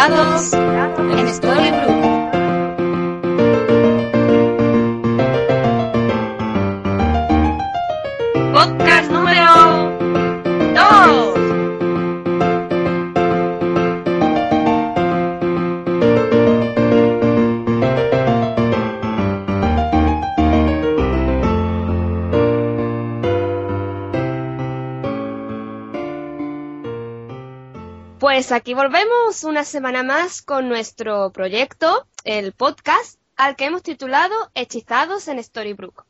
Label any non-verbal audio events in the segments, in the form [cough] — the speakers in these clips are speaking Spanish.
En Storybrooke. Podcast Pues aquí volvemos una semana más con nuestro proyecto, el podcast, al que hemos titulado Hechizados en Storybrooke.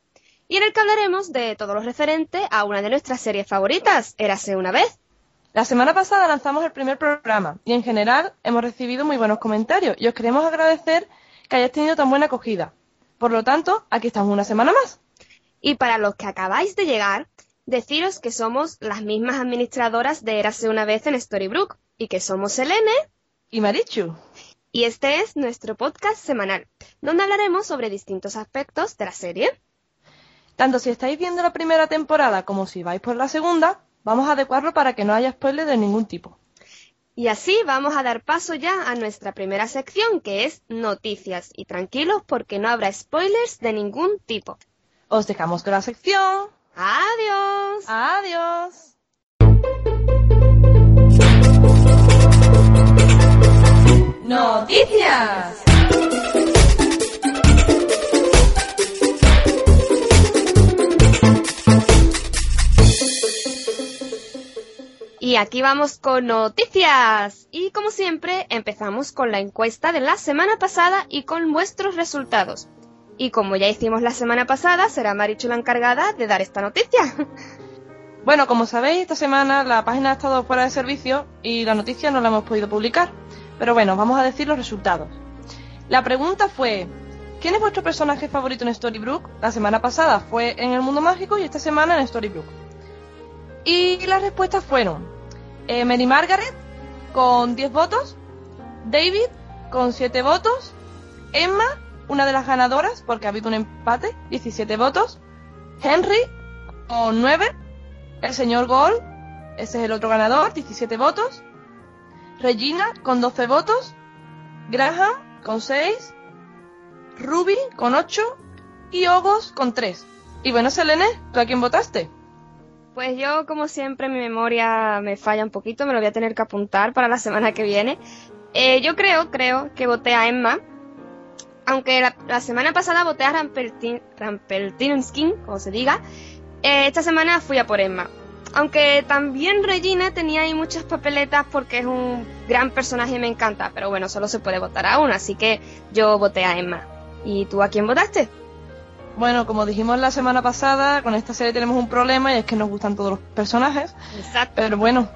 Y en el que hablaremos de todo lo referente a una de nuestras series favoritas, Érase una vez. La semana pasada lanzamos el primer programa y en general hemos recibido muy buenos comentarios y os queremos agradecer que hayáis tenido tan buena acogida. Por lo tanto, aquí estamos una semana más. Y para los que acabáis de llegar, deciros que somos las mismas administradoras de Érase una vez en Storybrooke y que somos Selene Y Marichu, y este es nuestro podcast semanal, donde hablaremos sobre distintos aspectos de la serie. tanto si estáis viendo la primera temporada como si vais por la segunda, vamos a adecuarlo para que no haya spoilers de ningún tipo. Y así vamos a dar paso ya a nuestra primera sección, que es noticias. Y tranquilos porque no habrá spoilers de ningún tipo. Os dejamos con la sección. ¡Adiós! Adiós. Noticias. Y aquí vamos con noticias. Y como siempre, empezamos con la encuesta de la semana pasada y con vuestros resultados. Y como ya hicimos la semana pasada, será Marichu la encargada de dar esta noticia. [laughs] Bueno, como sabéis, esta semana la página ha estado fuera de servicio y la noticia no la hemos podido publicar. Pero bueno, vamos a decir los resultados. La pregunta fue, ¿quién es vuestro personaje favorito en Storybrooke? La semana pasada fue en el mundo mágico y esta semana en Storybrooke. Y las respuestas fueron eh, Mary Margaret con 10 votos, David con 7 votos, Emma, una de las ganadoras porque ha habido un empate, 17 votos, Henry con 9, el señor Gold, ese es el otro ganador, 17 votos, Regina con 12 votos, Graham con 6, Ruby con 8 y Ogos con 3. Y bueno, Selene, ¿tú a quién votaste? Pues yo, como siempre, mi memoria me falla un poquito, me lo voy a tener que apuntar para la [laughs] semana que viene. Eh, yo creo, creo que voté a Emma, aunque la, semana pasada voté a Rampeltin, Rampeltinskin, como se diga, eh, esta semana fui a por Emma. Aunque también Regina tenía ahí muchas papeletas porque es un gran personaje y me encanta, pero bueno, solo se puede votar a una, así que yo voté a Emma. ¿Y tú a quién votaste? Bueno, como dijimos la semana pasada, con esta serie tenemos un problema y es que nos gustan todos los personajes. Exacto. Pero bueno,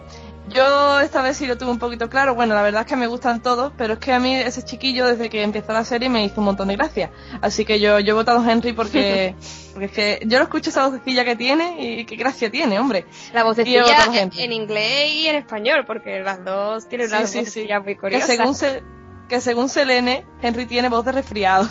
yo esta vez sí lo tuve un poquito claro. Bueno, la verdad es que me gustan todos, pero es que a mí ese chiquillo desde que empezó la serie me hizo un montón de gracia. Así que yo, yo he votado a Henry porque, [laughs] porque es que yo lo escucho esa vocecilla que tiene y qué gracia tiene, hombre. La vocecilla en, en inglés y en español, porque las dos tienen una sí, vocecilla sí. muy Que curiosa. según, se, que según Selene, Henry tiene voz de resfriado.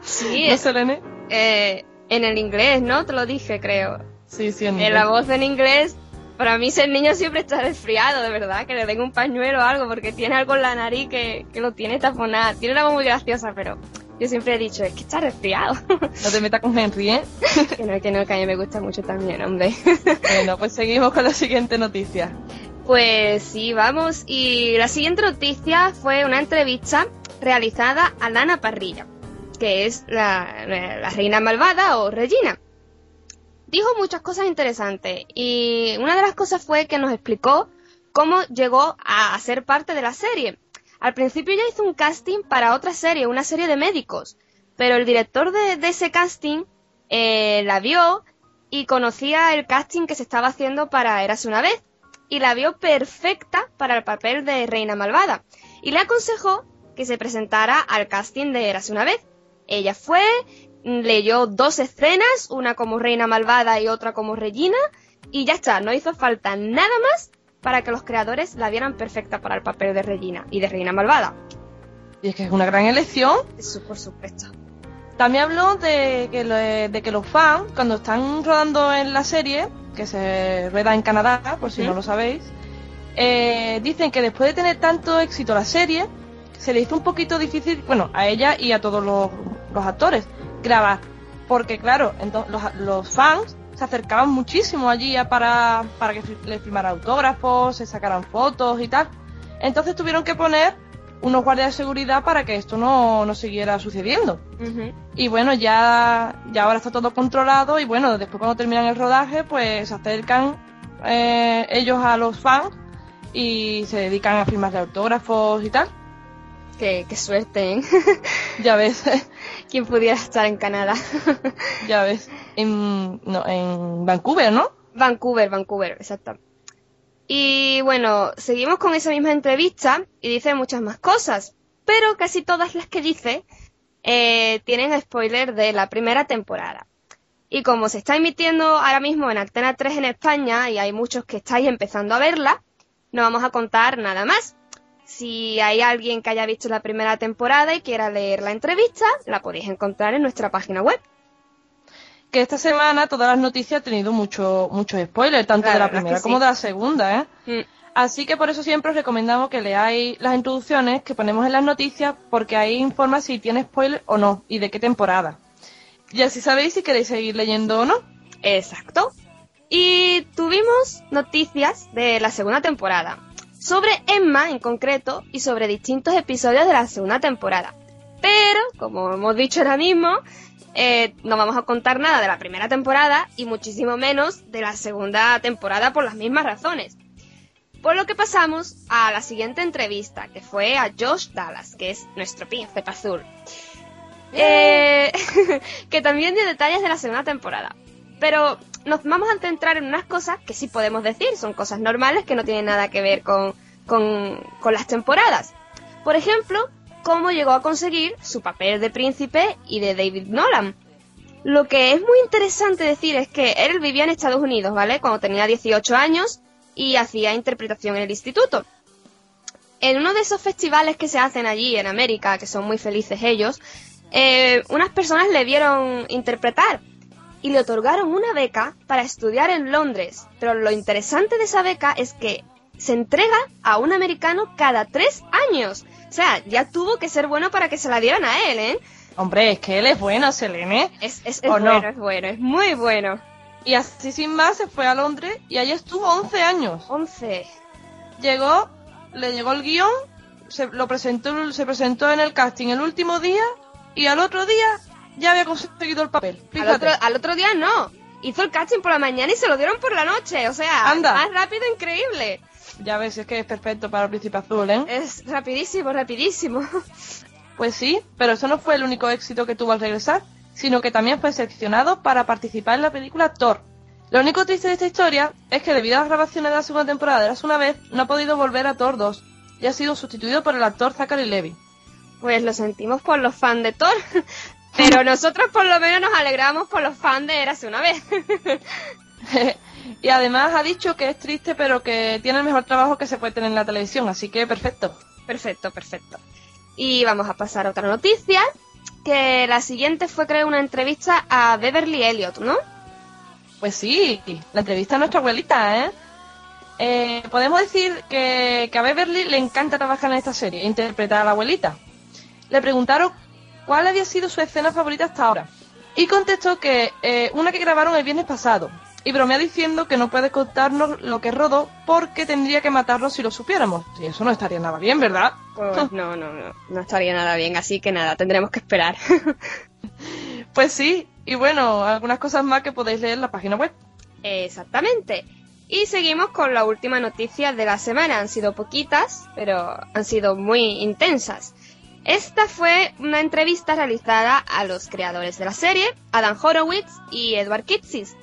Sí, [laughs] ¿No, Selene? eh, en el inglés, ¿no? Te lo dije, creo. Sí, sí, en En la voz en inglés, para mí ser niño siempre está resfriado, de verdad, que le den un pañuelo o algo, porque tiene algo en la nariz que, que lo tiene taponado. Tiene una voz muy graciosa, pero yo siempre he dicho, es que está resfriado. [laughs] No te metas con Henry, ¿eh? que no, que no, que a mí me gusta mucho también, hombre. [laughs] Bueno, pues seguimos con la siguiente noticia. Pues sí, vamos. Y la siguiente noticia fue una entrevista realizada a Lana Parrilla, que es la, la reina malvada o Regina. Dijo muchas cosas interesantes y una de las cosas fue que nos explicó cómo llegó a ser parte de la serie. Al principio ella hizo un casting para otra serie, una serie de médicos, pero el director de, ese casting eh, la vio y conocía el casting que se estaba haciendo para Érase una vez y la vio perfecta para el papel de Reina Malvada y le aconsejó que se presentara al casting de Érase una vez. Ella fue, leyó dos escenas, una como Reina Malvada y otra como Regina y ya está, no hizo falta nada más para que los creadores la vieran perfecta para el papel de Regina y de Reina Malvada. Y es que es una gran elección. Eso por supuesto. También habló de que, lo- de que los fans, cuando están rodando en la serie, que se rueda en Canadá, por si no lo sabéis, eh, dicen que después de tener tanto éxito la serie, se le hizo un poquito difícil, bueno, a ella y a todos los, los actores, grabar. Porque claro, entonces los, los fans se acercaban muchísimo allí para, para que fi- le firmaran autógrafos, se sacaran fotos y tal. Entonces tuvieron que poner unos guardias de seguridad para que esto no, no siguiera sucediendo. Y bueno, ya, ya ahora está todo controlado y bueno, después cuando terminan el rodaje, pues se acercan eh, ellos a los fans y se dedican a firmarle autógrafos y tal. Qué, qué suerte, ¿eh? [laughs] Ya ves, [laughs] ¿Quién pudiera estar en Canadá? [laughs] ya ves. En, no, en Vancouver, ¿no? Vancouver, Vancouver, exacto. Y bueno, seguimos con esa misma entrevista y dice muchas más cosas, pero casi todas las que dice eh, tienen spoiler de la primera temporada. Y como se está emitiendo ahora mismo en Antena 3 en España y hay muchos que estáis empezando a verla, no vamos a contar nada más. Si hay alguien que haya visto la primera temporada y quiera leer la entrevista, la podéis encontrar en nuestra página web. Que esta semana todas las noticias han tenido mucho, muchos spoilers, tanto de la primera sí. como de la segunda, ¿eh? Mm. Así que por eso siempre os recomendamos que leáis las introducciones que ponemos en las noticias, porque ahí informa si tiene spoiler o no, y de qué temporada. Y así sabéis si queréis seguir leyendo o no. Exacto. Y tuvimos noticias de la segunda temporada. Sobre Emma en concreto y sobre distintos episodios de la segunda temporada. Pero, como hemos dicho ahora mismo, eh, no vamos a contar nada de la primera temporada y muchísimo menos de la segunda temporada por las mismas razones. Por lo que pasamos a la siguiente entrevista, que fue a Josh Dallas, que es nuestro príncipe azul. Eh, [laughs] que también dio detalles de la segunda temporada. Pero nos vamos a centrar en unas cosas que sí podemos decir, son cosas normales que no tienen nada que ver con, con, con las temporadas. Por ejemplo, cómo llegó a conseguir su papel de príncipe y de David Nolan. Lo que es muy interesante decir es que él vivía en Estados Unidos, ¿vale? Cuando tenía 18 años y hacía interpretación en el instituto. En uno de esos festivales que se hacen allí en América, que son muy felices ellos, eh, unas personas le vieron interpretar y le otorgaron una beca para estudiar en Londres. Pero lo interesante de esa beca es que se entrega a un americano cada tres años. O sea, ya tuvo que ser bueno para que se la dieran a él, ¿eh? Hombre, es que él es bueno, Selene. Es, es, es bueno, es bueno, es muy bueno. Y así sin más se fue a Londres y allí estuvo 11 años. 11. Llegó, le llegó el guion, se lo presentó, se presentó en el casting el último día y al otro día ya había conseguido el papel. Al otro, al otro día no. Hizo el casting por la mañana y se lo dieron por la noche. O sea, Anda. más rápido, increíble. Ya ves, es que es perfecto para el príncipe azul, ¿eh? Es rapidísimo, rapidísimo. [laughs] Pues sí, pero eso no fue el único éxito que tuvo al regresar, sino que también fue seleccionado para participar en la película Thor. Lo único triste de esta historia es que debido a las grabaciones de la segunda temporada de Eras una vez, no ha podido volver a Thor 2 y ha sido sustituido por el actor Zachary Levi. Pues lo sentimos por los fans de Thor. [laughs] Pero nosotros por lo menos nos alegramos por los fans de Érase una vez. [laughs] y además ha dicho que es triste, pero que tiene el mejor trabajo que se puede tener en la televisión, así que perfecto. perfecto, perfecto. Y vamos a pasar a otra noticia. Que la siguiente fue creo una entrevista a Beverly Elliot, ¿no? Pues sí, la entrevista a nuestra abuelita, ¿eh? Eh, podemos decir que, que a Beverly le encanta trabajar en esta serie, interpretar a la abuelita. Le preguntaron cuál había sido su escena favorita hasta ahora. Y contestó que eh, una que grabaron el viernes pasado. Y bromea diciendo que no puede contarnos lo que rodó porque tendría que matarlo si lo supiéramos. Y eso no estaría nada bien, ¿verdad? Pues [laughs] no, no, no. No estaría nada bien, así que nada, tendremos que esperar. [laughs] Pues sí, y bueno, algunas cosas más que podéis leer en la página web. Exactamente. Y seguimos con la última noticia de la semana. Han sido poquitas, pero han sido muy intensas. Esta fue una entrevista realizada a los creadores de la serie, Adam Horowitz y Edward Kitsis.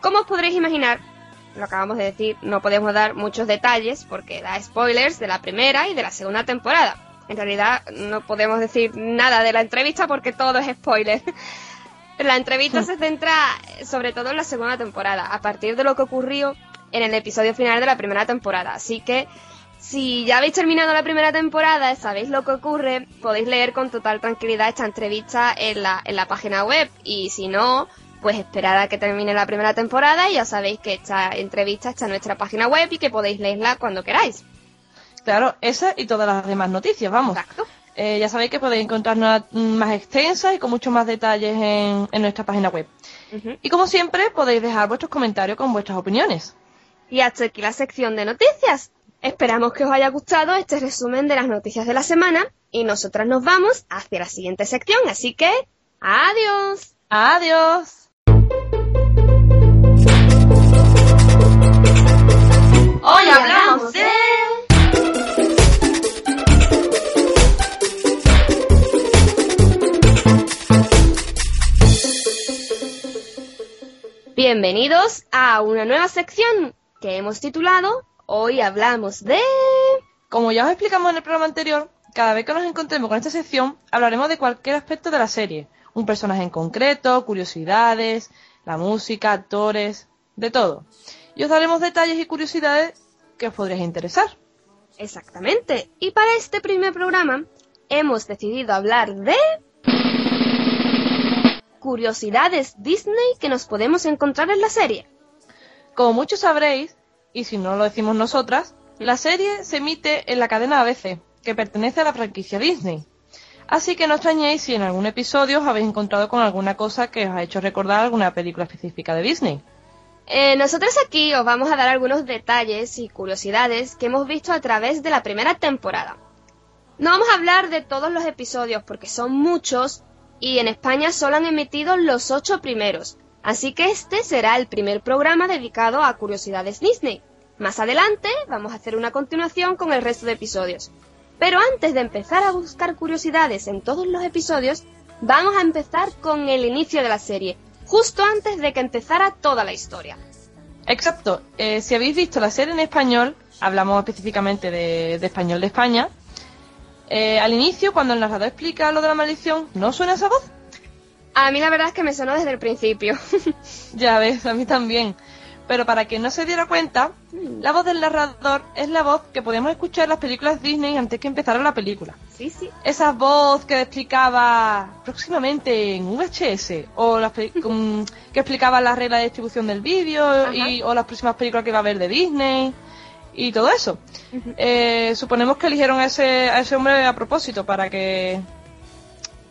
Como podréis imaginar, lo acabamos de decir, no podemos dar muchos detalles porque da spoilers de la primera y de la segunda temporada. En realidad no podemos decir nada de la entrevista porque todo es spoiler. [laughs] La entrevista se centra sobre todo en la segunda temporada, a partir de lo que ocurrió en el episodio final de la primera temporada. Así que si ya habéis terminado la primera temporada, sabéis lo que ocurre, podéis leer con total tranquilidad esta entrevista en la, en la página web. Y si no, pues esperad a que termine la primera temporada y ya sabéis que esta entrevista está en nuestra página web y que podéis leerla cuando queráis. Claro, esa y todas las demás noticias, vamos. Exacto. Eh, ya sabéis que podéis encontrarnos más extensas y con muchos más detalles en, en nuestra página web. Y como siempre, podéis dejar vuestros comentarios con vuestras opiniones. Y hasta aquí la sección de noticias. Esperamos que os haya gustado este resumen de las noticias de la semana y nosotras nos vamos hacia la siguiente sección, así que adiós. ¡Adiós! Hoy hablamos de... Bienvenidos a una nueva sección que hemos titulado Hoy hablamos de... Como ya os explicamos en el programa anterior, cada vez que nos encontremos con esta sección, hablaremos de cualquier aspecto de la serie. Un personaje en concreto, curiosidades, la música, actores, de todo. Y os daremos detalles y curiosidades que os podrían interesar. Exactamente. Y para este primer programa hemos decidido hablar de... Curiosidades Disney que nos podemos encontrar en la serie. Como muchos sabréis, y si no lo decimos nosotras, la serie se emite en la cadena ABC, que pertenece a la franquicia Disney. Así que no extrañéis si en algún episodio os habéis encontrado con alguna cosa que os ha hecho recordar alguna película específica de Disney. Eh, nosotros aquí os vamos a dar algunos detalles y curiosidades que hemos visto a través de la primera temporada. No vamos a hablar de todos los episodios porque son muchos y en España solo han emitido los ocho primeros, así que este será el primer programa dedicado a curiosidades Disney. Más adelante vamos a hacer una continuación con el resto de episodios. Pero antes de empezar a buscar curiosidades en todos los episodios, vamos a empezar con el inicio de la serie, justo antes de que empezara toda la historia. Exacto, eh, si habéis visto la serie en español, hablamos específicamente de, de español de España, eh, al inicio, cuando el narrador explica lo de la maldición, ¿no suena esa voz? A mí la verdad es que me sonó desde el principio. [laughs] Ya ves, a mí también. Pero para quien no se diera cuenta, la voz del narrador es la voz que podíamos escuchar en las películas Disney antes que empezara la película. sí, sí. Esa voz que explicaba próximamente en VHS, o las [laughs] que explicaba las reglas de distribución del vídeo, y, o las próximas películas que va a haber de Disney, y todo eso. Eh, suponemos que eligieron a ese, a ese hombre a propósito para que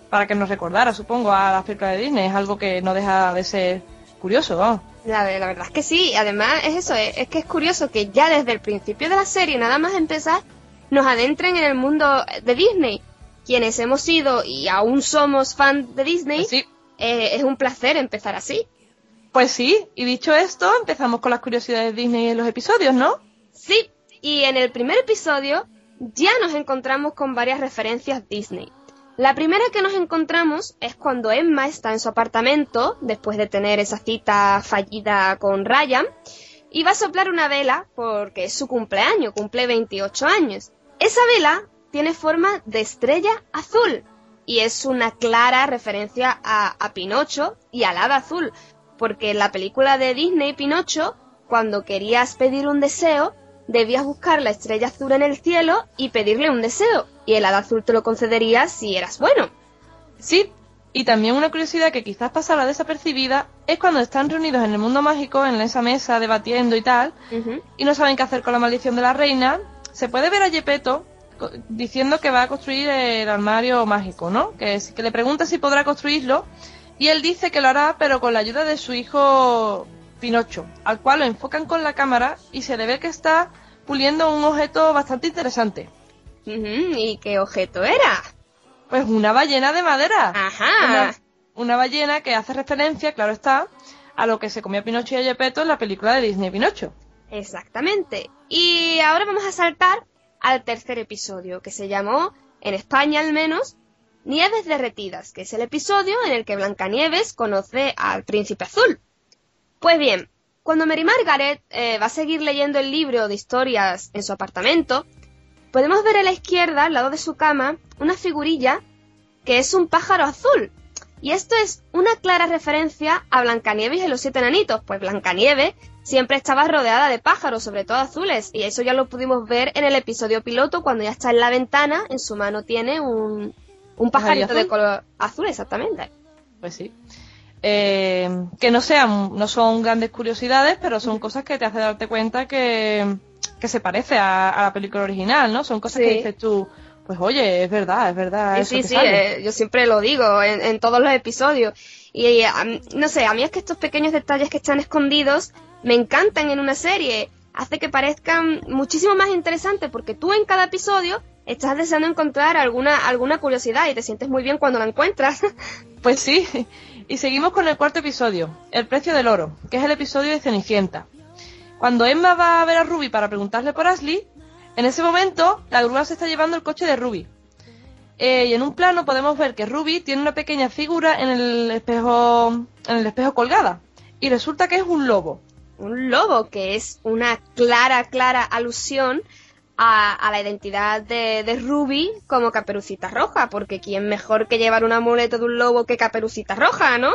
para que nos recordara, supongo, a las películas de Disney. Es algo que no deja de ser curioso, vamos. La, la verdad es que sí. Además es eso, es, es que es curioso que ya desde el principio de la serie, nada más empezar, nos adentren en el mundo de Disney. Quienes hemos sido y aún somos fan de Disney, Pues sí, eh, es un placer empezar así. pues sí, y dicho esto, empezamos con las curiosidades de Disney en los episodios, ¿no? Sí, y en el primer episodio ya nos encontramos con varias referencias Disney. La primera que nos encontramos es cuando Emma está en su apartamento, después de tener esa cita fallida con Ryan, y va a soplar una vela porque es su cumpleaños, cumple 28 años. Esa vela tiene forma de estrella azul y es una clara referencia a, a Pinocho y al hada azul, porque en la película de Disney Pinocho, cuando querías pedir un deseo, debías buscar la estrella azul en el cielo y pedirle un deseo, y el hada azul te lo concedería si eras bueno. Sí, y también una curiosidad que quizás pasará desapercibida es cuando están reunidos en el mundo mágico, en esa mesa debatiendo y tal, y no saben qué hacer con la maldición de la reina, se puede ver a Gepetto diciendo que va a construir el armario mágico, ¿no? Que, que le pregunta si podrá construirlo, y él dice que lo hará, pero con la ayuda de su hijo Pinocho, al cual lo enfocan con la cámara y se le ve que está puliendo un objeto bastante interesante. ¿Y qué objeto era? Pues una ballena de madera. Ajá. Una, una ballena que hace referencia, claro está, a lo que se comía Pinocho y Gepetto en la película de Disney Pinocho. Exactamente. Y ahora vamos a saltar al tercer episodio, que se llamó, en España al menos, Nieves derretidas, que es el episodio en el que Blancanieves conoce al príncipe azul. Pues bien, Cuando Mary Margaret eh, va a seguir leyendo el libro de historias en su apartamento, podemos ver a la izquierda, al lado de su cama, una figurilla que es un pájaro azul. Y esto es una clara referencia a Blancanieves y los siete enanitos, pues Blancanieves siempre estaba rodeada de pájaros, sobre todo azules, y eso ya lo pudimos ver en el episodio piloto cuando ya está en la ventana, en su mano tiene un, un pajarito de color azul, exactamente. Pues sí. Eh, que no sean, no son grandes curiosidades, pero son cosas que te hacen darte cuenta que, que se parece a, la película original, ¿no? Son cosas que dices tú, pues oye, es verdad, es verdad. Sí, sí, sí, eh, yo siempre lo digo en, todos los episodios. Y no sé, a mí es que estos pequeños detalles que están escondidos me encantan en una serie. Hace que parezcan muchísimo más interesantes porque tú en cada episodio estás deseando encontrar alguna, alguna curiosidad y te sientes muy bien cuando la encuentras. [laughs] Pues sí. Y seguimos con el cuarto episodio, El precio del oro, que es el episodio de Cenicienta. Cuando Emma va a ver a Ruby para preguntarle por Ashley, en ese momento la grúa se está llevando el coche de Ruby. Eh, y en un plano podemos ver que Ruby tiene una pequeña figura en el espejo, en el espejo colgada. Y resulta que es un lobo. Un lobo, que es una clara, clara alusión a, la identidad de, Ruby como Caperucita Roja, porque quién mejor que llevar un amuleto de un lobo que Caperucita Roja, ¿no?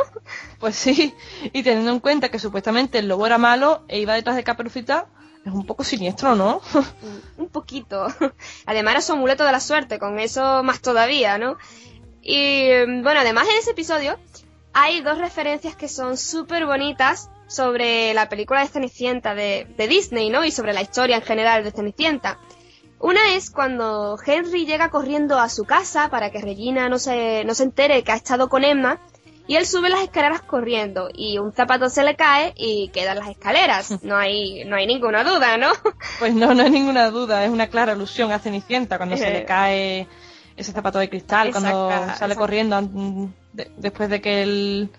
Pues sí, y teniendo en cuenta que supuestamente el lobo era malo e iba detrás de Caperucita, es un poco siniestro, ¿no? [laughs] un poquito. Además era su amuleto de la suerte, con eso más todavía, ¿no? Y bueno, además en ese episodio hay dos referencias que son súper bonitas sobre la película de Cenicienta de, de, Disney, ¿no? Y sobre la historia en general de Cenicienta. Una es cuando Henry llega corriendo a su casa para que Regina no se, no se entere que ha estado con Emma y él sube las escaleras corriendo y un zapato se le cae y quedan las escaleras. [laughs] No hay, no hay ninguna duda, ¿no? [laughs] Pues no, no hay ninguna duda. Es una clara alusión a Cenicienta cuando se le eh. cae ese zapato de cristal, cuando sale corriendo después de que el,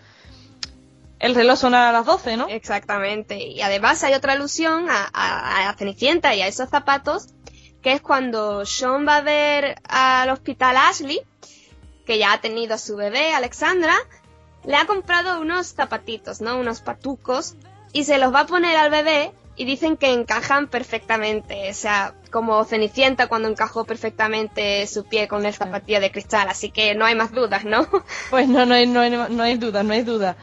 el reloj suena a las 12, ¿no? Exactamente. Y además hay otra alusión a, a Cenicienta y a esos zapatos que es cuando Sean va a ver al hospital Ashley, que ya ha tenido a su bebé, Alexandra, le ha comprado unos zapatitos, ¿no? Unos patucos, y se los va a poner al bebé y dicen que encajan perfectamente, o sea, como Cenicienta cuando encajó perfectamente su pie con el zapatilla de cristal, así que no hay más dudas, ¿no? Pues no, no hay, no hay, no hay duda, no hay duda.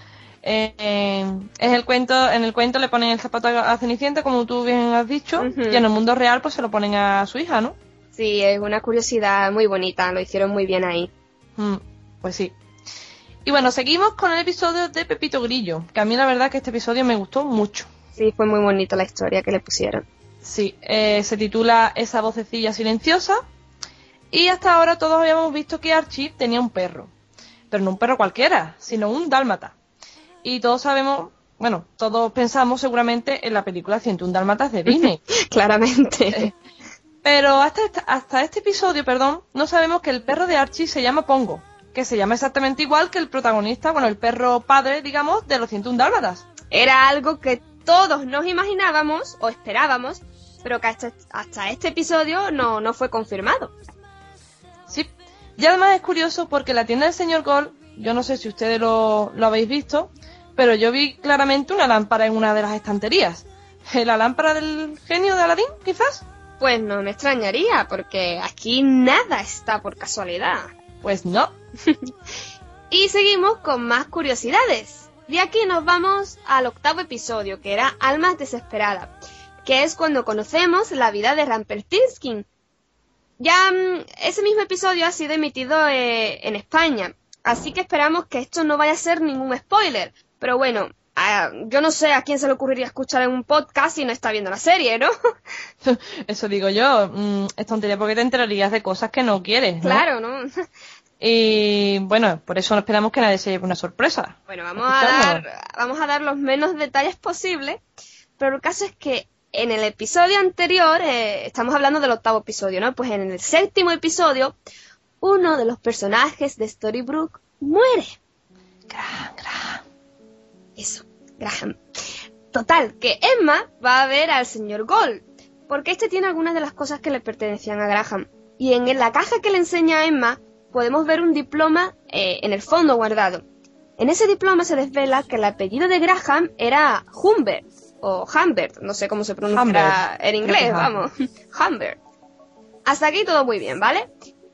Eh, es el cuento, en el cuento le ponen el zapato a Cenicienta, como tú bien has dicho, y en el mundo real pues se lo ponen a su hija, ¿no? Sí, es una curiosidad muy bonita, lo hicieron muy bien ahí. Mm, pues sí. Y bueno, seguimos con el episodio de Pepito Grillo, que a mí la verdad que este episodio me gustó mucho. Sí, fue muy bonita la historia que le pusieron. Sí, eh, se titula Esa vocecilla silenciosa. Y hasta ahora todos habíamos visto que Archie tenía un perro. Pero no un perro cualquiera, sino un dálmata. Y todos sabemos, bueno, todos pensamos seguramente en la película 101 Dálmatas de Disney. [laughs] Claramente. [laughs] Pero hasta, hasta este episodio, perdón, no sabemos que el perro de Archie se llama Pongo, que se llama exactamente igual que el protagonista, bueno, el perro padre, digamos, de los 101 Dálmatas. Era algo que todos nos imaginábamos o esperábamos, pero que hasta, hasta este episodio no, no fue confirmado. Sí, y además es curioso porque la tienda del señor Gold, yo no sé si ustedes lo, lo habéis visto, pero yo vi claramente una lámpara en una de las estanterías. ¿La lámpara del genio de Aladín, quizás? Pues no me extrañaría, porque aquí nada está por casualidad. Pues no. [laughs] y seguimos con más curiosidades. De aquí nos vamos al octavo episodio, que era Almas Desesperadas, que es cuando conocemos la vida de Rampertinskin. Ya mm, ese mismo episodio ha sido emitido eh, en España, así que esperamos que esto no vaya a ser ningún spoiler, pero bueno, yo no sé a quién se le ocurriría escuchar en un podcast si no está viendo la serie, ¿no? [laughs] Eso digo yo. Mm, es tontería porque te enterarías de cosas que no quieres. Claro, ¿no? [laughs] Y bueno, por eso no esperamos que nadie se lleve una sorpresa. Bueno, vamos a, dar, vamos a dar los menos detalles posibles, pero el caso es que en el episodio anterior, eh, estamos hablando del octavo episodio, ¿no? Pues en el séptimo episodio, uno de los personajes de Storybrooke muere. Gran, gran. Eso, Graham. Total, que Emma va a ver al señor Gold, porque este tiene algunas de las cosas que le pertenecían a Graham. Y en la caja que le enseña a Emma podemos ver un diploma eh, en el fondo guardado. En ese diploma se desvela que el apellido de Graham era Humbert, o Humbert, no sé cómo se pronuncia en inglés, vamos, [laughs] Humbert. Hasta aquí todo muy bien, ¿vale?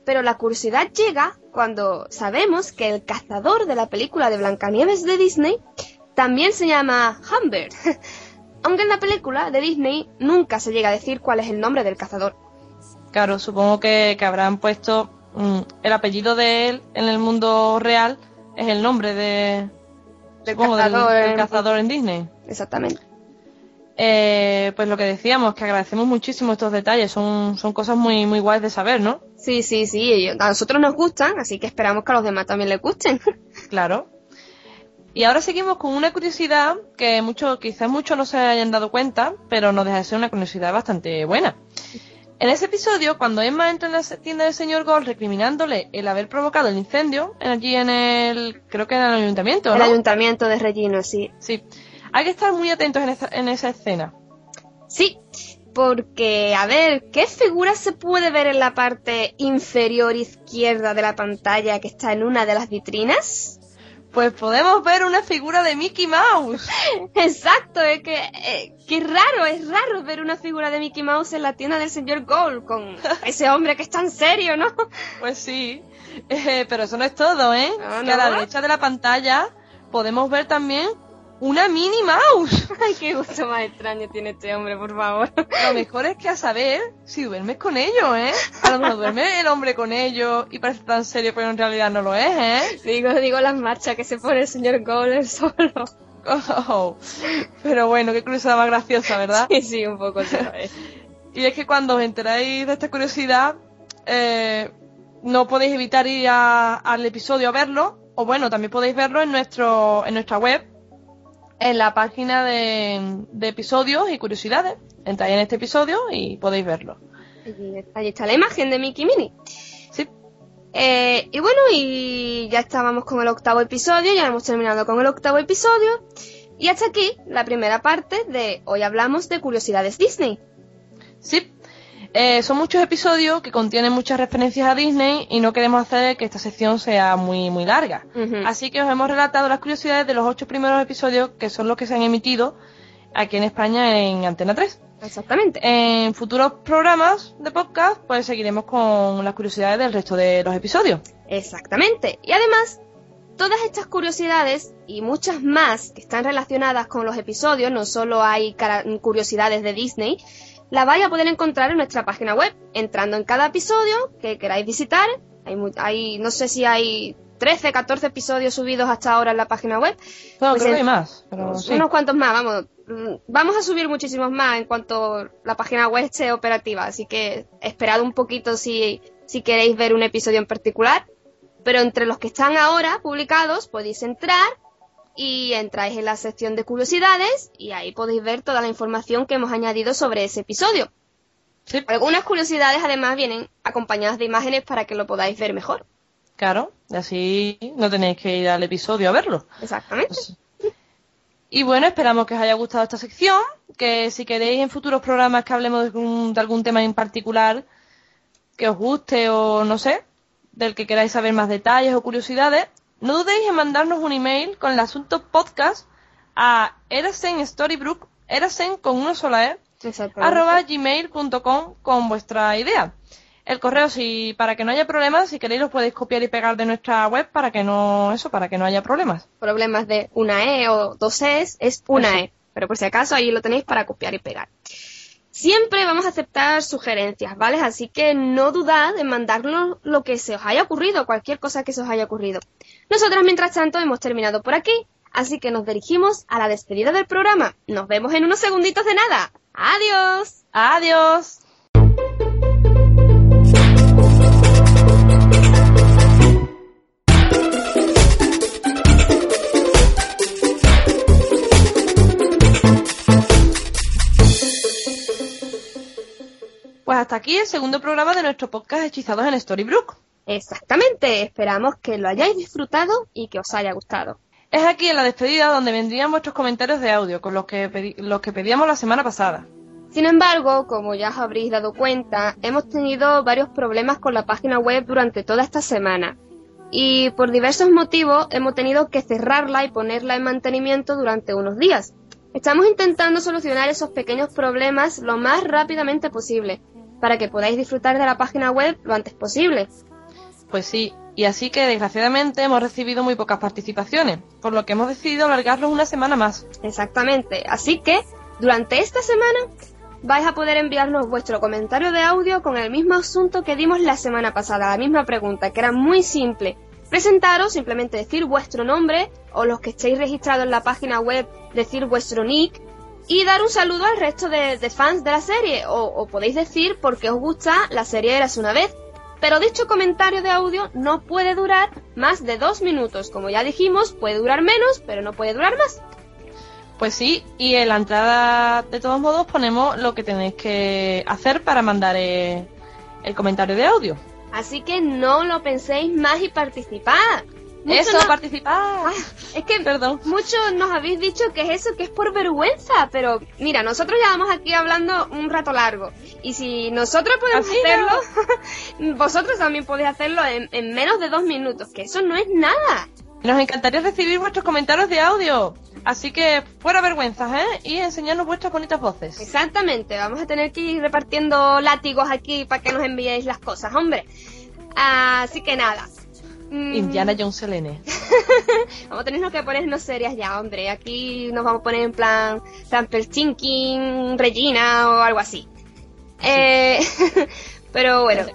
Pero la curiosidad llega cuando sabemos que el cazador de la película de Blancanieves de Disney también se llama Humbert. [laughs] Aunque en la película de Disney nunca se llega a decir cuál es el nombre del cazador. Claro, supongo que, habrán puesto mm, el apellido de él en el mundo real, es el nombre de, del, cazador, cazador en Disney. Exactamente. Eh, pues lo que decíamos, que agradecemos muchísimo estos detalles, son, son cosas muy, muy guays de saber, ¿no? Sí, sí, sí, a nosotros nos gustan, así que esperamos que a los demás también les gusten. [laughs] Claro. Y ahora seguimos con una curiosidad que muchos, quizás muchos no se hayan dado cuenta, pero no deja de ser una curiosidad bastante buena. En ese episodio, cuando Emma entra en la tienda del señor Gold recriminándole el haber provocado el incendio, allí en el, creo que en el ayuntamiento, ¿no? El ayuntamiento de Regino, sí. Sí. Hay que estar muy atentos en, esa escena. Sí, porque, a ver, ¿qué figura se puede ver en la parte inferior izquierda de la pantalla que está en una de las vitrinas? Pues podemos ver una figura de Mickey Mouse. [laughs] Exacto, es que, eh, qué raro, es raro ver una figura de Mickey Mouse en la tienda del señor Gold con [laughs] ese hombre que es tan serio, ¿no? Pues sí, [laughs] eh, pero eso no es todo, ¿eh? que a la derecha de la pantalla podemos ver también una Minnie Mouse. [laughs] Ay, qué gusto más extraño tiene este hombre, por favor. Lo mejor es que a saber si duermes con ellos, ¿eh? A lo mejor duerme el hombre con ellos y parece tan serio, pero en realidad no lo es, ¿eh? Digo, digo las marchas que se pone el señor Goller solo. Oh, pero bueno, qué curiosidad más graciosa, ¿verdad? Sí, sí, un poco. y es que cuando os enteráis de esta curiosidad, eh, no podéis evitar ir al episodio a verlo, o bueno, también podéis verlo en nuestro en nuestra web en la página de, episodios y curiosidades. Entráis en este episodio y podéis verlo. Allí está la imagen de Mickey Mini. Sí. Eh, y bueno, y ya estábamos con el octavo episodio, ya hemos terminado con el octavo episodio. Y hasta aquí la primera parte de Hoy hablamos de curiosidades Disney. Eh, son muchos episodios que contienen muchas referencias a Disney y no queremos hacer que esta sección sea muy, muy larga. Así que os hemos relatado las curiosidades de los ocho primeros episodios que son los que se han emitido aquí en España en Antena 3. Exactamente. En futuros programas de podcast, pues seguiremos con las curiosidades del resto de los episodios. Exactamente. Y además, todas estas curiosidades y muchas más que están relacionadas con los episodios, no solo hay curiosidades de Disney, la vais a poder encontrar en nuestra página web, entrando en cada episodio que queráis visitar. Hay, hay no sé si hay 13, 14 episodios subidos hasta ahora en la página web. No, pues creo que hay más. Pero Unos cuantos más, vamos. Mm, vamos a subir muchísimos más en cuanto la página web esté operativa, así que esperad un poquito si, si queréis ver un episodio en particular. Pero entre los que están ahora publicados podéis entrar y entráis en la sección de curiosidades y ahí podéis ver toda la información que hemos añadido sobre ese episodio. Algunas curiosidades además vienen acompañadas de imágenes para que lo podáis ver mejor. Claro, así no tenéis que ir al episodio a verlo. Exactamente. Pues, y bueno, esperamos que os haya gustado esta sección, que si queréis en futuros programas que hablemos de, de algún tema en particular que os guste o no sé, del que queráis saber más detalles o curiosidades, no dudéis en mandarnos un email con el asunto podcast a erasenstorybrooke, erasen con una sola E, arroba gmail.com con vuestra idea. El correo, si para que no haya problemas, si queréis lo podéis copiar y pegar de nuestra web para que no, eso, para que no haya problemas. Problemas de una E o dos E's, es una E. Pero por si acaso ahí lo tenéis para copiar y pegar. Siempre vamos a aceptar sugerencias, ¿vale? Así que no dudad en mandarnos lo que se os haya ocurrido, cualquier cosa que se os haya ocurrido. Nosotras, mientras tanto, hemos terminado por aquí, así que nos dirigimos a la despedida del programa. Nos vemos en unos segunditos de nada. Adiós. Adiós. Pues hasta aquí el segundo programa de nuestro podcast Hechizados en Storybrooke. Exactamente, esperamos que lo hayáis disfrutado y que os haya gustado. Es aquí en la despedida donde vendrían vuestros comentarios de audio con los que, los que pedíamos la semana pasada. Sin embargo, como ya os habréis dado cuenta, hemos tenido varios problemas con la página web durante toda esta semana. Y por diversos motivos hemos tenido que cerrarla y ponerla en mantenimiento durante unos días. Estamos intentando solucionar esos pequeños problemas lo más rápidamente posible, para que podáis disfrutar de la página web lo antes posible. Pues sí, y así que desgraciadamente hemos recibido muy pocas participaciones, por lo que hemos decidido alargarlo una semana más. Exactamente, así que durante esta semana vais a poder enviarnos vuestro comentario de audio con el mismo asunto que dimos la semana pasada, la misma pregunta, que era muy simple. Presentaros, simplemente decir vuestro nombre o los que estéis registrados en la página web, decir vuestro nick y dar un saludo al resto de, fans de la serie o, o, podéis decir por qué os gusta la serie Eras una vez. Pero dicho comentario de audio no puede durar más de dos minutos. Como ya dijimos, puede durar menos, pero no puede durar más. Pues sí, y en la entrada de todos modos ponemos lo que tenéis que hacer para mandar el, comentario de audio. Así que no lo penséis más y participad. Eso, participad. Ah, es que Perdón. muchos nos habéis dicho que es eso, que es por vergüenza, pero mira, nosotros ya vamos aquí hablando un rato largo. Y si nosotros podemos hacerlo, [laughs] vosotros también podéis hacerlo en, en menos de dos minutos, que eso no es nada. Nos encantaría recibir vuestros comentarios de audio. Así que fuera vergüenzas, ¿eh? Y enseñarnos vuestras bonitas voces. Exactamente, vamos a tener que ir repartiendo látigos aquí para que nos enviéis las cosas, hombre. Así que nada. Mm. Indiana Jones Selene. [laughs] vamos a tener que ponernos serias ya, hombre. Aquí nos vamos a poner en plan Chinking, Regina o algo así. Eh, [laughs] pero bueno,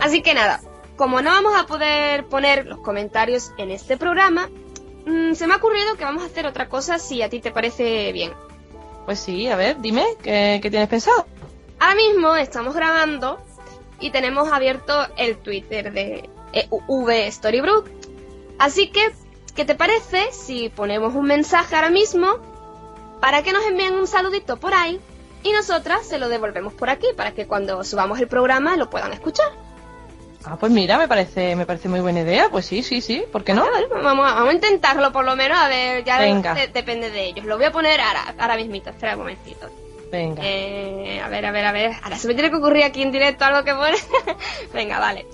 así que nada. Como no vamos a poder poner los comentarios en este programa, Mm, se me ha ocurrido que vamos a hacer otra cosa si a ti te parece bien. Pues sí, a ver, dime, ¿qué, tienes pensado? Ahora mismo estamos grabando y tenemos abierto el Twitter de e V Storybrook. Así que, ¿qué te parece si ponemos un mensaje ahora mismo para que nos envíen un saludito por ahí y nosotras se lo devolvemos por aquí para que cuando subamos el programa lo puedan escuchar? Ah, pues mira, me parece, me parece muy buena idea. Pues sí, sí, sí. ¿Por qué no? vamos, a, vamos a intentarlo por lo menos. A ver, ya depende de ellos. Lo voy a poner ahora, ahora mismito. Espera un momentito. Venga. Eh, a ver, a ver, a ver. Ahora se me tiene que ocurrir aquí en directo algo que pone. [laughs] Venga, vale.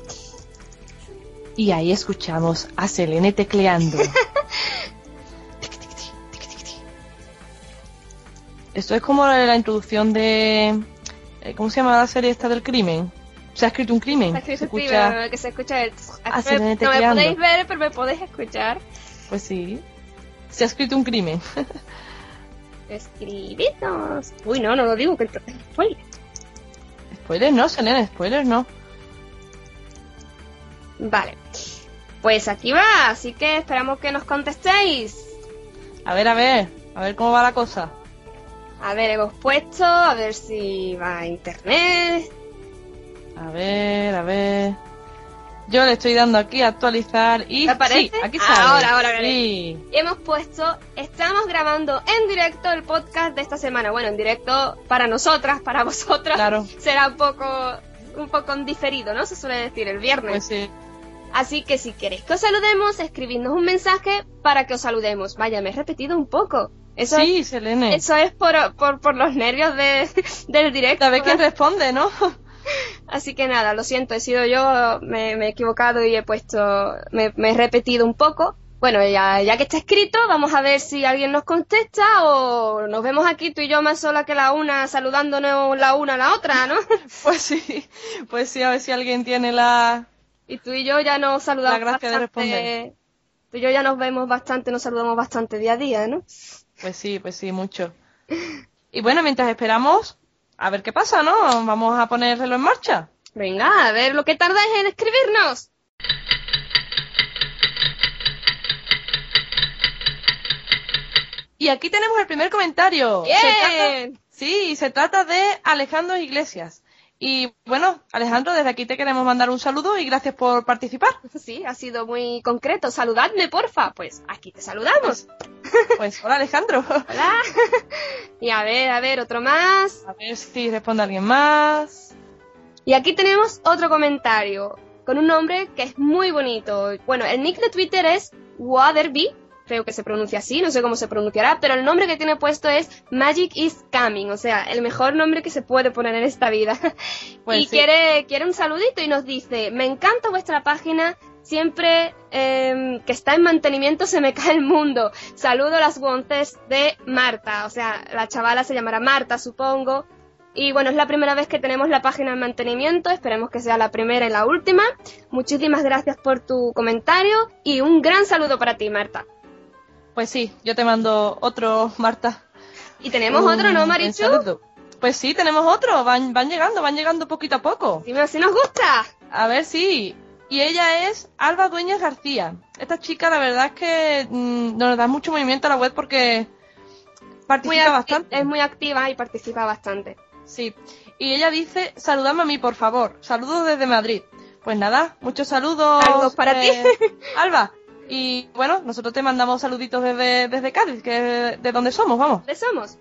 Y ahí escuchamos a Selene tecleando. [laughs] Esto es como la, la introducción de... Eh, ¿Cómo se llama la serie esta del crimen? se ha escrito un crimen. Se, escucha... que se escucha el... Ah, no me podéis ver, pero me podéis escuchar. Pues sí. Se ha escrito un crimen. [laughs] Escribitos. Uy, no, no lo digo, que el spoiler. Spoilers no, Selena, spoilers no. Vale. Pues aquí va, así que esperamos que nos contestéis. A ver, a ver, a ver cómo va la cosa. A ver, hemos puesto, a ver si va a internet. A ver, a ver. Yo le estoy dando aquí a actualizar y ¿Te aparece? Sí, aquí. Ahora, ahora, sí. Y hemos puesto, estamos grabando en directo el podcast de esta semana. Bueno, en directo para nosotras, para [laughs] vosotras. Claro. Será un poco, un poco diferido, ¿no? Se suele decir el viernes. Pues sí. Así que si queréis que os saludemos, escribidnos un mensaje para que os saludemos. Vaya, me he repetido un poco. Eso sí, es, Selene. Eso es por, por, por los nervios de, [laughs] del directo. A ver quién responde, ¿no? [laughs] Así que nada, lo siento, he sido yo, me, he equivocado y he puesto, me, he repetido un poco. Bueno, ya, ya que está escrito, vamos a ver si alguien nos contesta o nos vemos aquí tú y yo más sola que la una, saludándonos la una a la otra, ¿no? [laughs] Pues sí, pues sí, a ver si alguien tiene la... Y tú y yo ya nos saludamos La gracia de responder. Tú y yo ya nos vemos bastante, nos saludamos bastante día a día, ¿no? Pues sí, pues sí, mucho. Y bueno, mientras esperamos, a ver qué pasa, ¿no? Vamos a ponerlo en marcha. Venga, a ver lo que tardáis en escribirnos. Y aquí tenemos el primer comentario. ¡Bien! sí, se trata de Alejandro Iglesias. Y bueno, Alejandro, desde aquí te queremos mandar un saludo y gracias por participar. Sí, ha sido muy concreto. Saludadme, porfa. Pues aquí te saludamos. Pues, hola, Alejandro. Hola. [laughs] Y a ver, a ver, otro más. A ver si responde alguien más. Y aquí tenemos otro comentario con un nombre que es muy bonito. Bueno, el nick de Twitter es Waterby creo que se pronuncia así, no sé cómo se pronunciará, pero el nombre que tiene puesto es Magic is Coming, o sea, el mejor nombre que se puede poner en esta vida. [laughs] Pues y quiere, quiere un saludito y nos dice, me encanta vuestra página, siempre em, que está en mantenimiento se me [laughs] cae el mundo. Saludo a las guantes de Marta, o sea, la chavala se llamará Marta, supongo. Y bueno, es la primera vez que tenemos la página en mantenimiento, esperemos que sea la primera y la última. Muchísimas gracias por tu comentario y un gran saludo para ti, Marta. Pues sí, yo te mando otro, Marta. Y tenemos otro, ¿no, Marichu? Pues sí, tenemos otro, van, van llegando, van llegando poquito a poco. Dime si nos gusta. A ver, sí, y ella es Alba Dueñas García. Esta chica, la verdad es que mm, nos da mucho movimiento a la web porque participa bastante. Es muy activa y participa bastante. Sí. Y ella dice, saludame a mí, por favor. Saludos desde Madrid. Pues nada, muchos saludos. Saludos para ti. [laughs] Alba. Y bueno, nosotros te mandamos saluditos desde, desde Cádiz, que es de donde somos, vamos. ¿De somos?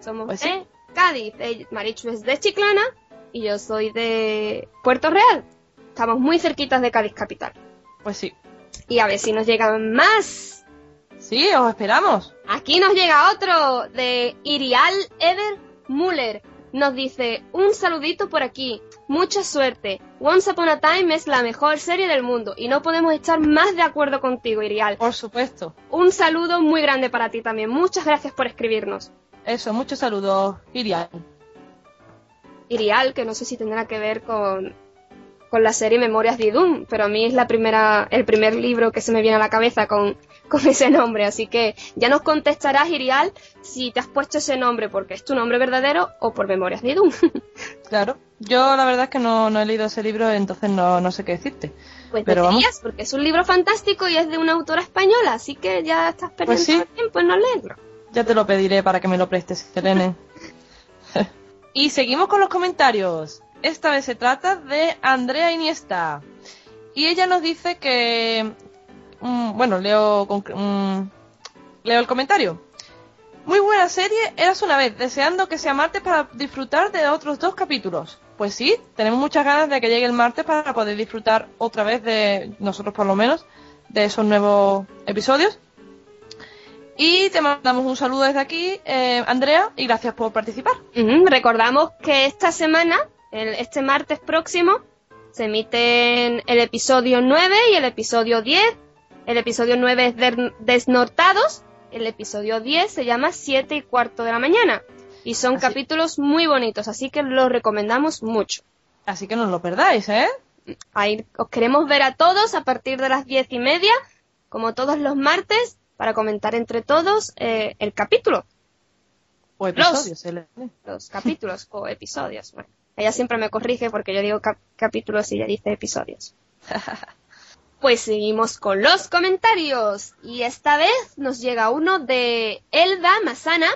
Somos pues de Cádiz. Marichu es de Chiclana y yo soy de Puerto Real. Estamos muy cerquitas de Cádiz Capital. Pues sí. Y a ver si nos llegan más. Sí, os esperamos. Aquí nos llega otro de Irial Eder Muller. Nos dice, un saludito por aquí. Mucha suerte. Once Upon a Time es la mejor serie del mundo y no podemos estar más de acuerdo contigo, Irial. Por supuesto. Un saludo muy grande para ti también. Muchas gracias por escribirnos. Eso, muchos saludos, Irial. Irial, que no sé si tendrá que ver con con la serie Memorias de Idun, pero a mí es la primera, el primer libro que se me viene a la cabeza con, con ese nombre, así que ya nos contestarás, Irial, si te has puesto ese nombre porque es tu nombre verdadero o por Memorias de Idun. [laughs] claro, yo la verdad es que no, he leído ese libro, entonces no, sé qué decirte. Pues pero vamos. porque es un libro fantástico y es de una autora española, así que ya estás perdiendo pues tiempo en no leerlo. Ya te lo pediré para que me lo prestes, Selene. [laughs] y seguimos con los comentarios. Esta vez se trata de Andrea Iniesta. Y ella nos dice que... Bueno, leo, leo el comentario. Muy buena serie, eras una vez, deseando que sea martes para disfrutar de otros dos capítulos. Pues sí, tenemos muchas ganas de que llegue el martes para poder disfrutar otra vez de, nosotros por lo menos, de esos nuevos episodios. Y te mandamos un saludo desde aquí, eh, Andrea, y gracias por participar. Recordamos que esta semana este martes próximo se emiten el episodio 9 y el episodio 10. El episodio 9 es Desnortados, el episodio 10 se llama 7 y cuarto de la mañana. Y son capítulos muy bonitos, así que los recomendamos mucho. Así que no lo perdáis, ¿eh? Ahí os queremos ver a todos a partir de las diez y media, como todos los martes, para comentar entre todos eh, el capítulo. O episodios. Los, los capítulos [laughs] o episodios. Bueno. Ella siempre me corrige porque yo digo capítulos y ella dice episodios. [laughs] pues seguimos con los comentarios. Y esta vez nos llega uno de Elda Masana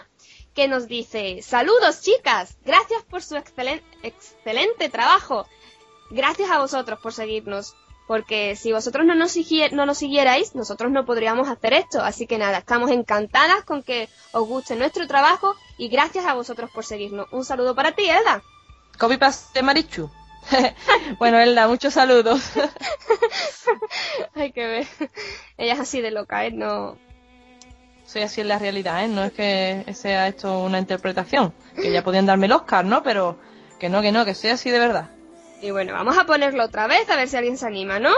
que nos dice, saludos chicas, gracias por su excelente trabajo. Gracias a vosotros por seguirnos, porque si vosotros no nos, no nos siguierais, nosotros no podríamos hacer esto. Así que nada, estamos encantadas con que os guste nuestro trabajo y gracias a vosotros por seguirnos. Un saludo para ti, Elda. Copy de Marichu. [laughs] bueno, Elda, muchos saludos. [laughs] Hay que ver. Ella es así de loca, ¿eh? No. Soy así en la realidad, ¿eh? No es que sea esto una interpretación. Que ya podían darme el Oscar, ¿no? Pero que no, que no, que sea así de verdad. Y bueno, vamos a ponerlo otra vez a ver si alguien se anima, ¿no?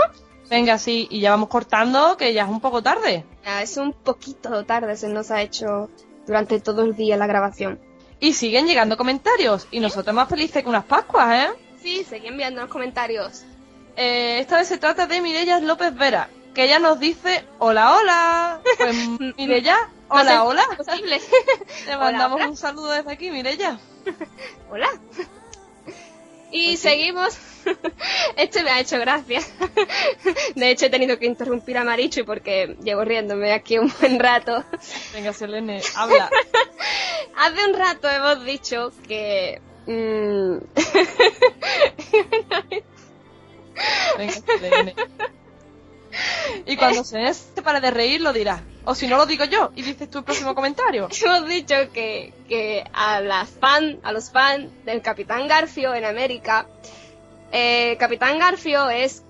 Venga, sí, y ya vamos cortando, que ya es un poco tarde. Ya, es un poquito tarde, se nos ha hecho durante todo el día la grabación. Y siguen llegando comentarios. Y nosotros más felices que unas Pascuas, ¿eh? Sí, siguen enviando los comentarios. Eh, esta vez se trata de Mirella López Vera, que ella nos dice, hola, hola. Pues [laughs] Mirella, hola, hola. Posible. [laughs] Te mandamos un saludo desde aquí, Mirella. [laughs] hola. Y pues seguimos. este me ha hecho gracia. De hecho, he tenido que interrumpir a Marichu porque llevo riéndome aquí un buen rato. Venga, Selene, habla. Hace un rato hemos dicho que. Mm. [laughs] Y cuando se para de reír lo dirá. O si no lo digo yo y dices tu próximo comentario. [laughs] Hemos dicho que, que a las fan, a los fans del Capitán Garfio en América, eh, Capitán Garfio es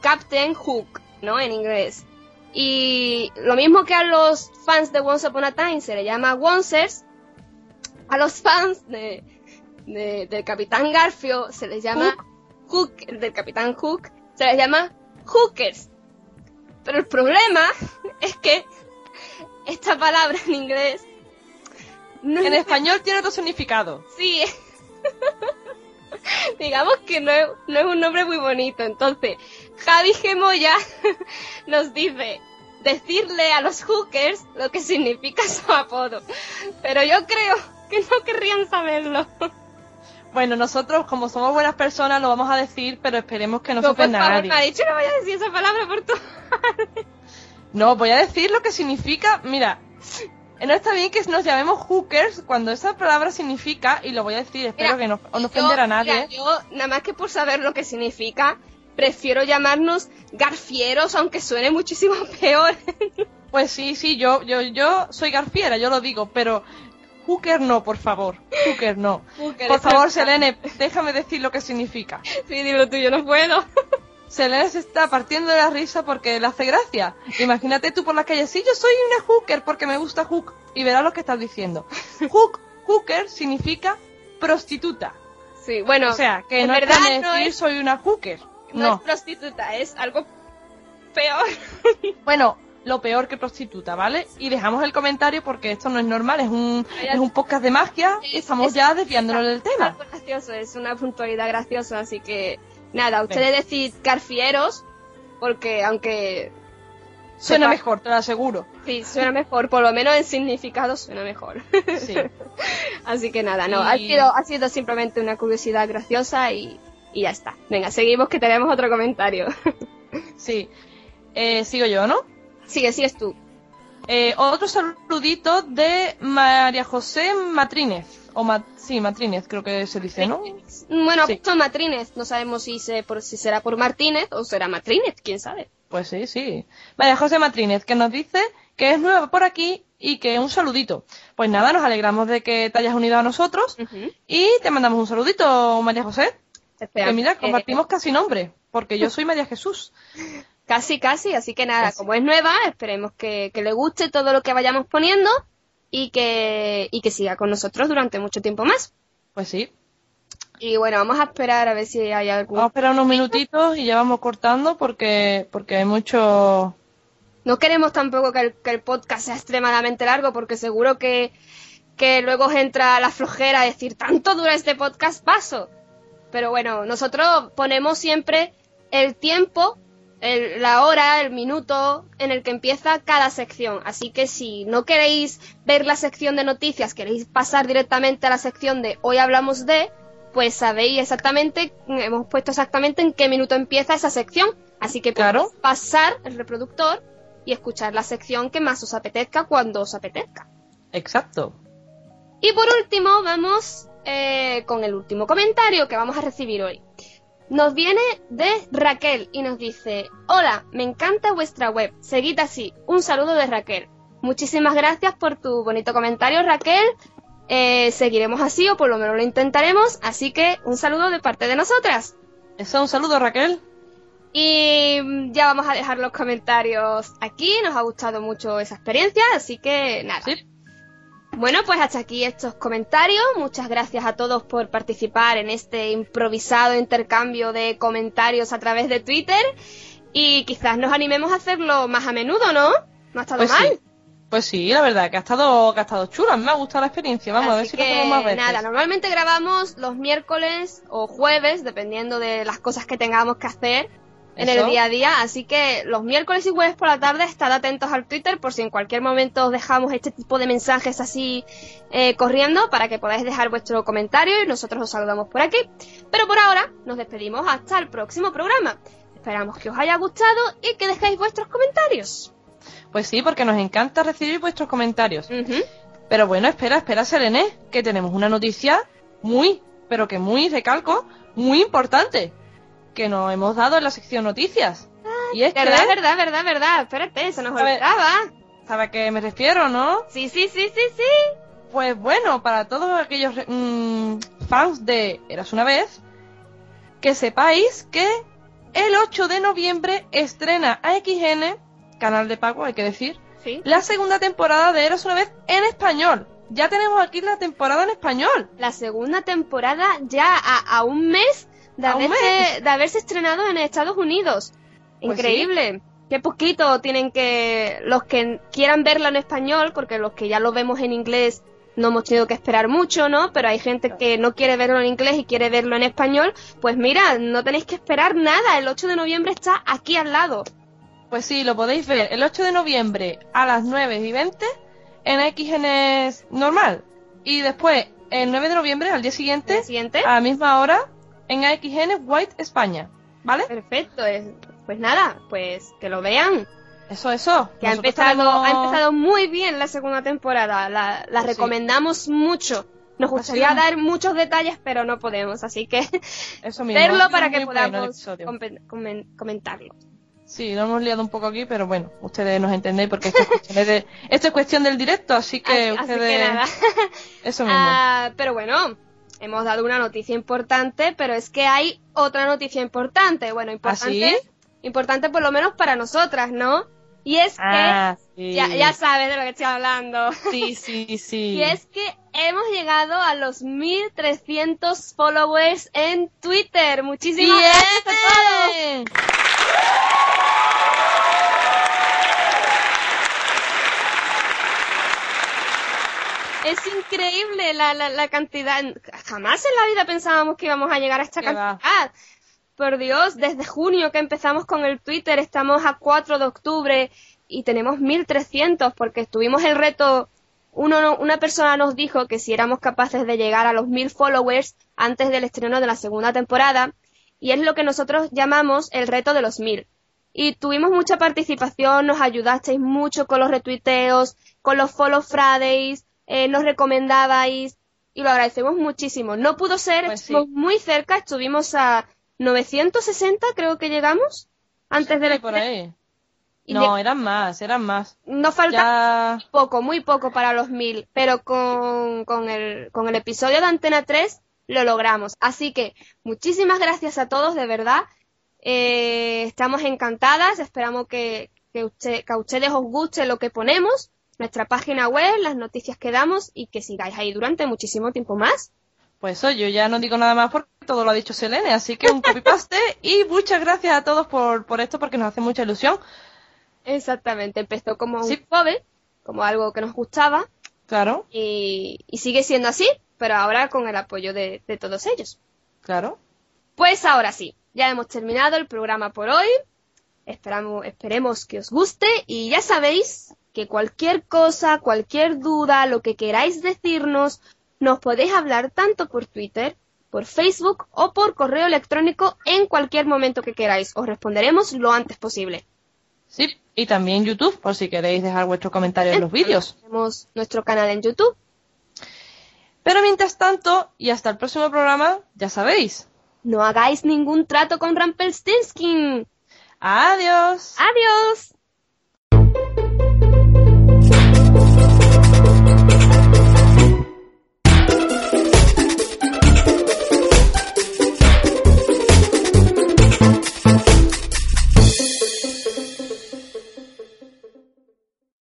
Captain Hook, ¿no? En inglés. Y lo mismo que a los fans de Once Upon a Time se le llama Oncers, a los fans de, del Capitán Garfio se les llama Hook. del Capitán Hook se les llama Hookers. Pero el problema [laughs] es que esta palabra en inglés... No en español tiene otro significado. Sí. [laughs] Digamos que no es, no es un nombre muy bonito. Entonces, Javi Gemoya [laughs] nos dice decirle a los hookers lo que significa su apodo. Pero yo creo que no querrían saberlo. Bueno, nosotros, como somos buenas personas, lo vamos a decir, pero esperemos que no, se a nadie. Me ha dicho no voy a decir esa palabra por tu No, voy a decir lo que significa. Mira, no está bien que nos llamemos hookers cuando esa palabra significa, y lo voy a decir, espero que no, no ofenderá a nadie. yo, nada más que por saber lo que significa, prefiero llamarnos garfieros, aunque suene muchísimo [laughs] peor. Pues sí, sí, yo, yo, yo soy garfiera, yo lo digo, pero Hooker no, por favor. Hooker no. [laughs] por favor, Selene, déjame decir lo que significa. [laughs] Sí, dilo tú, yo no puedo. [laughs] Selene se está partiendo de la risa porque le hace gracia. Imagínate tú por la calle, sí, yo soy una hooker porque me gusta hook. Y verás lo que estás diciendo. Hook, hooker significa prostituta. Sí, bueno. O sea, que no verdad es decir soy una hooker. No, no es prostituta, es algo peor. bueno, lo peor que prostituta, ¿vale? Y dejamos el comentario porque esto no es normal, es un, es un podcast de magia y estamos ya desviándonos del tema. Es gracioso, es una puntualidad graciosa, así que nada, ustedes decís carfieros, porque aunque... Suena mejor, te lo aseguro. Sí, suena mejor, por lo menos en significado suena mejor. Sí. [laughs] así que nada, no, ha, sido, ha sido simplemente una curiosidad graciosa y, y ya está. Venga, seguimos que tenemos otro comentario. [laughs] sí. Eh, sigo yo, ¿no? Sigue, sigues tú. Eh, otro saludito de María José Matrínez. O sí, Matrínez, creo que se dice, ¿no? Bueno, sí. Matrínez. No sabemos si, se, por, si será por Martínez o será Matrínez, quién sabe. Pues sí, sí. María José Matrínez, que nos dice que es nueva por aquí y que un saludito. Pues nada, nos alegramos de que te hayas unido a nosotros y te mandamos un saludito, María José. Espera, que mira, compartimos casi nombre, porque yo [laughs] soy María Jesús. Casi, casi, así que nada, como es nueva, esperemos que, le guste todo lo que vayamos poniendo y que, y que siga con nosotros durante mucho tiempo más. Pues sí. Y bueno, vamos a esperar a ver si hay algún... Vamos a esperar unos minutitos y ya vamos cortando porque, porque hay mucho... No queremos tampoco que el, que el podcast sea extremadamente largo porque seguro que, que luego entra la flojera a decir, tanto dura este podcast, paso. Pero bueno, nosotros ponemos siempre el tiempo la hora, el minuto en el que empieza cada sección. Así que si no queréis ver la sección de noticias, queréis pasar directamente a la sección de hoy hablamos de, pues sabéis exactamente, hemos puesto exactamente en qué minuto empieza esa sección. Así que claro. pasar el reproductor y escuchar la sección que más os apetezca cuando os apetezca. Exacto. Y por último, vamos eh, con el último comentario que vamos a recibir hoy. Nos viene de Raquel y nos dice, hola, me encanta vuestra web, seguid así, un saludo de Raquel. Muchísimas gracias por tu bonito comentario Raquel, eh, seguiremos así o por lo menos lo intentaremos, así que un saludo de parte de nosotras. Eso, un saludo Raquel. Y ya vamos a dejar los comentarios aquí, nos ha gustado mucho esa experiencia, así que nada. Bueno, pues hasta aquí estos comentarios. Muchas gracias a todos por participar en este improvisado intercambio de comentarios a través de Twitter. Y quizás nos animemos a hacerlo más a menudo, ¿no? No ha estado pues mal. Sí. Pues sí, la verdad, que ha estado, que ha estado chula. Me ha gustado la experiencia. Vamos a ver si lo hacemos más veces. Nada, normalmente grabamos los miércoles o jueves, dependiendo de las cosas que tengamos que hacer en el día a día. Así que los miércoles y jueves por la tarde estad atentos al Twitter por si en cualquier momento os dejamos este tipo de mensajes así eh, corriendo para que podáis dejar vuestro comentario y nosotros os saludamos por aquí. Pero por ahora nos despedimos hasta el próximo programa. Esperamos que os haya gustado y que dejéis vuestros comentarios. Pues sí, porque nos encanta recibir vuestros comentarios. Pero bueno, espera, espera, Selene, que tenemos una noticia muy, pero que muy, recalco, muy importante que nos hemos dado en la sección noticias. y es verdad, que... verdad, verdad, verdad. Espérate, se nos olvidaba. ¿Sabe a qué me refiero, no? Sí, sí, sí, sí, sí. Pues bueno, para todos aquellos mm, fans de Eras una vez, que sepáis que el 8 de noviembre estrena AXN, canal de pago, hay que decir, ¿Sí? la segunda temporada de Eras una vez en español. Ya tenemos aquí la temporada en español. La segunda temporada ya a un mes de haberse, de haberse estrenado en Estados Unidos. Increíble. Pues qué poquito tienen que los que quieran verlo en español, porque los que ya lo vemos en inglés no hemos tenido que esperar mucho, ¿no? Pero hay gente que no quiere verlo en inglés y quiere verlo en español, pues mira, no tenéis que esperar nada, el 8 de noviembre está aquí al lado. Pues sí, lo podéis ver el 8 de noviembre a las 9 y 20 en XN normal. Y después, el 9 de noviembre, al día siguiente, ¿El siguiente? a la misma hora, en AXN White España. ¿Vale? Perfecto, es- pues nada, pues que lo vean. Eso, eso. Que ha empezado, tenemos- ha empezado muy bien la segunda temporada. La, la Sí. recomendamos mucho. Nos gustaría dar muchos detalles, pero no podemos. Así que Eso [laughs] mismo. verlo para que podamos comentarlo. Sí, lo hemos liado un poco aquí, pero bueno, ustedes nos entendéis porque esto es cuestión, de- esto es cuestión del directo, así que Así, así ustedes... que nada. Eso [laughs] mismo. Ah, pero bueno, hemos dado una noticia importante, pero es que hay otra noticia importante. Bueno, importante, ¿Ah, importante por lo menos para nosotras, ¿no? Y es que Ah, sí. ya, ya sabes de lo que estoy hablando. Sí, sí, [laughs] sí. Y es que hemos llegado a los 1300 followers en Twitter. Muchísimas ¡Bien! gracias a todos. Es increíble la, la, la cantidad. Jamás en la vida pensábamos que íbamos a llegar a esta va. cantidad. Por Dios, desde junio que empezamos con el Twitter, estamos a 4 de octubre y tenemos 1300 porque estuvimos el reto. Uno, no- una persona nos dijo que si éramos capaces de llegar a los 1000 followers antes del estreno de la segunda temporada y es lo que nosotros llamamos el reto de los 1000. Y tuvimos mucha participación, nos ayudasteis mucho con los retuiteos, con los follow Fridays, eh, nos recomendabais y lo agradecemos muchísimo. No pudo ser, Pues sí. estuvimos muy cerca, estuvimos a 960 creo que llegamos antes por ahí. y No, de- eran más, eran más. nos falta Ya... poco, muy poco para los 1000, pero con, con, el, con el episodio de Antena 3 lo logramos. Así que muchísimas gracias a todos, de verdad. Eh, estamos encantadas, esperamos que, que, usted- que a ustedes os guste lo que ponemos, nuestra página web, las noticias que damos y que sigáis ahí durante muchísimo tiempo más. Pues eso, yo ya no digo nada más porque todo lo ha dicho Selene, así que un copy-paste y muchas gracias a todos por, por esto porque nos hace mucha ilusión. Exactamente, empezó como un Sí. hobby, como algo que nos gustaba Claro, y, y sigue siendo así, pero ahora con el apoyo de- de todos ellos. claro. Pues ahora sí, ya hemos terminado el programa por hoy. Esperamos, esperemos que os guste y ya sabéis que cualquier cosa, cualquier duda, lo que queráis decirnos, nos podéis hablar tanto por Twitter, por Facebook o por correo electrónico en cualquier momento que queráis. Os responderemos lo antes posible. Sí, y también YouTube, por si queréis dejar vuestro comentario en los vídeos. Tenemos nuestro canal en YouTube. Pero mientras tanto, y hasta el próximo programa, ya sabéis. No hagáis ningún trato con Rampelstinsky. Adiós. Adiós.